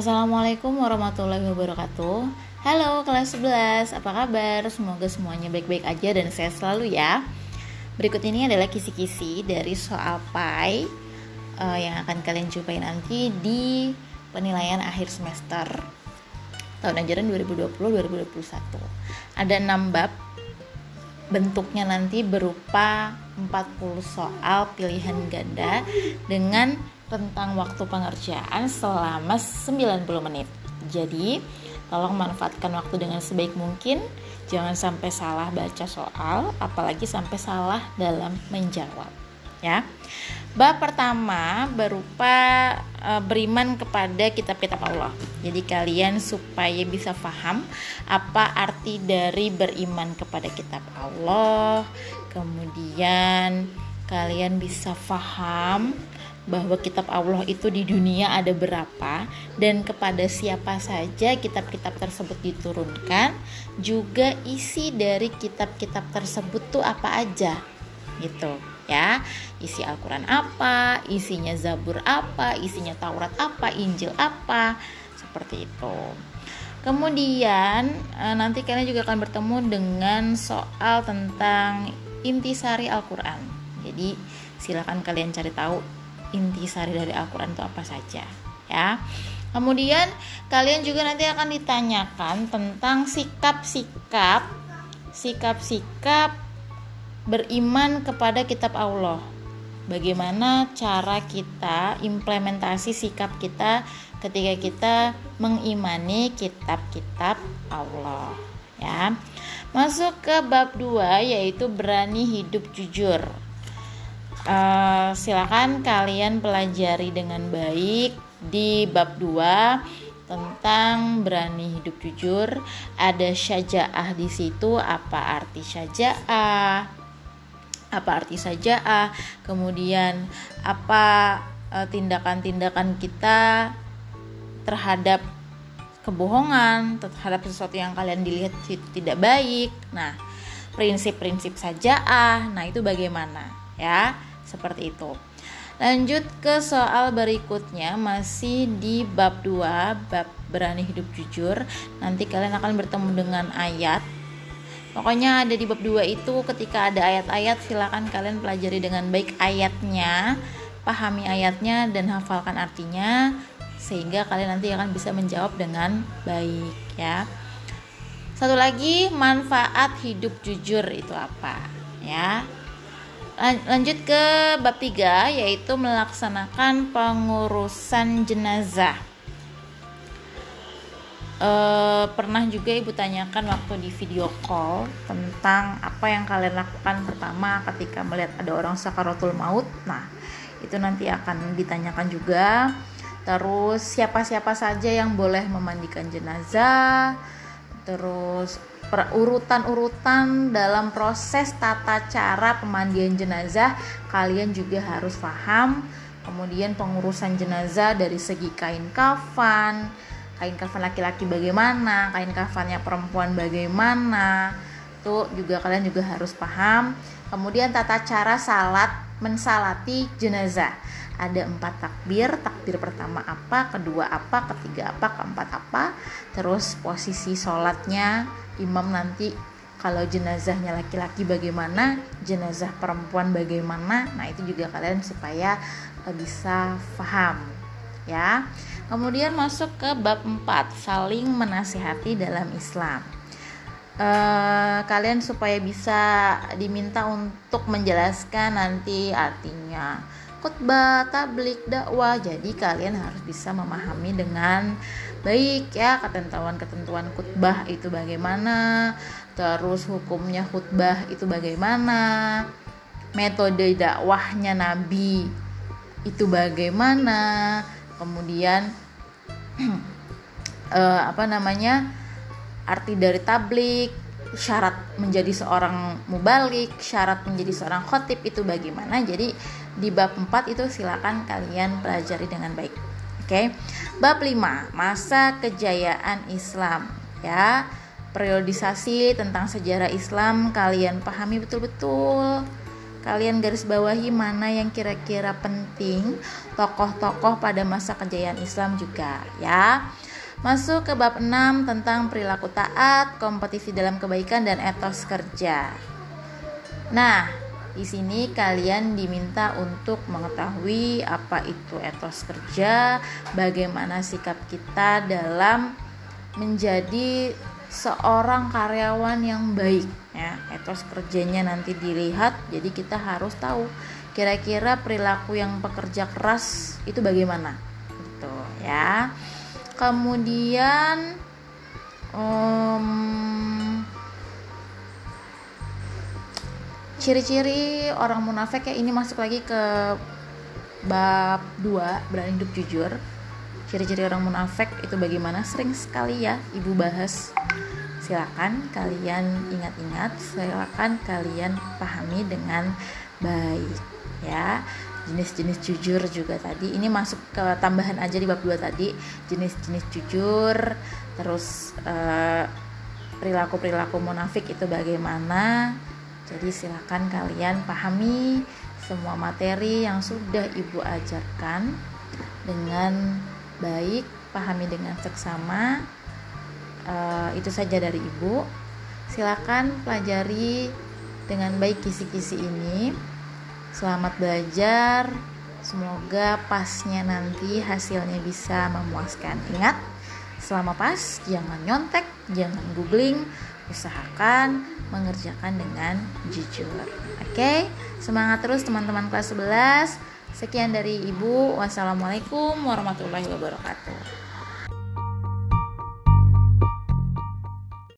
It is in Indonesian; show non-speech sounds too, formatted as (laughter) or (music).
Assalamualaikum warahmatullahi wabarakatuh. Halo kelas 11, apa kabar? Semoga semuanya baik-baik aja dan sehat selalu ya. Berikut ini adalah kisi-kisi dari soal PAI uh, Yang akan kalian jumpai nanti di penilaian akhir semester Tahun ajaran 2020-2021 Ada 6 bab. Bentuknya nanti berupa 40 soal pilihan ganda Dengan tentang waktu pengerjaan selama 90 menit. Jadi, tolong manfaatkan waktu dengan sebaik mungkin. Jangan sampai salah baca soal, apalagi sampai salah dalam menjawab. Ya. Bab pertama berupa e, beriman kepada kitab-kitab Allah. Jadi kalian supaya bisa paham apa arti dari beriman kepada kitab Allah. Kemudian kalian bisa paham bahwa kitab Allah itu di dunia ada berapa dan kepada siapa saja kitab-kitab tersebut diturunkan juga isi dari kitab-kitab tersebut tuh apa aja gitu ya. Isi Al-Quran apa isinya Zabur apa isinya Taurat apa Injil apa seperti itu. Kemudian eh, nanti kalian juga akan bertemu dengan soal tentang intisari Al-Quran. Jadi silakan kalian cari tahu inti sari dari Al-Quran itu apa saja ya. Kemudian kalian juga nanti akan ditanyakan tentang sikap-sikap sikap-sikap beriman kepada kitab Allah. Bagaimana cara kita implementasi sikap kita ketika kita mengimani kitab-kitab Allah ya. Masuk ke bab 2 yaitu berani hidup jujur uh, silakan kalian pelajari dengan baik di bab 2 tentang berani hidup jujur. Ada syajaah di situ. Apa arti syajaah? Apa arti syajaah? Kemudian apa eh, tindakan-tindakan uh, kita terhadap kebohongan terhadap sesuatu yang kalian dilihat tidak baik. Nah prinsip-prinsip sajaah nah itu bagaimana ya seperti itu. Lanjut ke soal berikutnya masih di bab 2, bab berani hidup jujur. Nanti kalian akan bertemu dengan ayat. Pokoknya ada di bab 2 itu ketika ada ayat-ayat silakan kalian pelajari dengan baik ayatnya, pahami ayatnya dan hafalkan artinya sehingga kalian nanti akan bisa menjawab dengan baik ya. Satu lagi manfaat hidup jujur itu apa? Ya, lanjut ke bab 3 yaitu melaksanakan pengurusan jenazah. E, pernah juga ibu tanyakan waktu di video call tentang apa yang kalian lakukan pertama ketika melihat ada orang sakaratul maut. Nah itu nanti akan ditanyakan juga. Terus siapa-siapa saja yang boleh memandikan jenazah. Terus urutan-urutan dalam proses tata cara pemandian jenazah. Kalian juga harus paham kemudian pengurusan jenazah dari segi kain kafan kain kafan laki-laki bagaimana kain kafannya perempuan bagaimana itu juga kalian juga harus paham. Kemudian tata cara salat mensalati jenazah ada empat takbir takbir pertama apa kedua apa ketiga apa keempat apa terus posisi sholatnya imam nanti kalau jenazahnya laki-laki bagaimana, jenazah perempuan bagaimana. Nah, itu juga kalian supaya eh, bisa paham ya. Kemudian masuk ke bab 4, saling menasihati dalam Islam. E, kalian supaya bisa diminta untuk menjelaskan nanti artinya khutbah, tablik, dakwah. Jadi kalian harus bisa memahami dengan baik ya ketentuan-ketentuan khutbah itu bagaimana, terus hukumnya khutbah itu bagaimana, metode dakwahnya Nabi itu bagaimana, kemudian uh, (clears throat) apa namanya arti dari tablik, syarat menjadi seorang mubalik, syarat menjadi seorang khotib itu bagaimana. Jadi di bab 4 itu silakan kalian pelajari dengan baik. Oke. Bab 5, masa kejayaan Islam ya. Periodisasi tentang sejarah Islam kalian pahami betul-betul. kalian garis bawahi mana yang kira-kira penting tokoh-tokoh pada masa kejayaan Islam juga ya. Masuk ke bab 6 tentang perilaku taat, kompetisi dalam kebaikan dan etos kerja. Nah, di sini kalian diminta untuk mengetahui apa itu etos kerja, bagaimana sikap kita dalam menjadi seorang karyawan yang baik ya. Etos kerjanya nanti dilihat, jadi kita harus tahu kira-kira perilaku yang pekerja keras itu bagaimana. Gitu ya kemudian um, ciri-ciri orang munafik ya ini masuk lagi ke bab 2 berani hidup jujur. Ciri-ciri orang munafik itu bagaimana? Sering sekali ya ibu bahas. Silakan kalian ingat-ingat silakan kalian pahami dengan baik ya jenis-jenis jujur juga tadi. Ini masuk ke tambahan aja di bab 2 tadi jenis-jenis jujur terus eh, perilaku-perilaku munafik itu bagaimana. Jadi silakan kalian pahami semua materi yang sudah ibu ajarkan dengan baik pahami dengan seksama. Uh, itu saja dari ibu. Silakan pelajari dengan baik kisi-kisi ini Selamat belajar. Semoga pasnya nanti hasilnya bisa memuaskan. Ingat, selama pas jangan nyontek, jangan googling, usahakan mengerjakan dengan jujur. Oke, semangat terus teman-teman kelas 11. Sekian dari Ibu. Wassalamualaikum warahmatullahi wabarakatuh.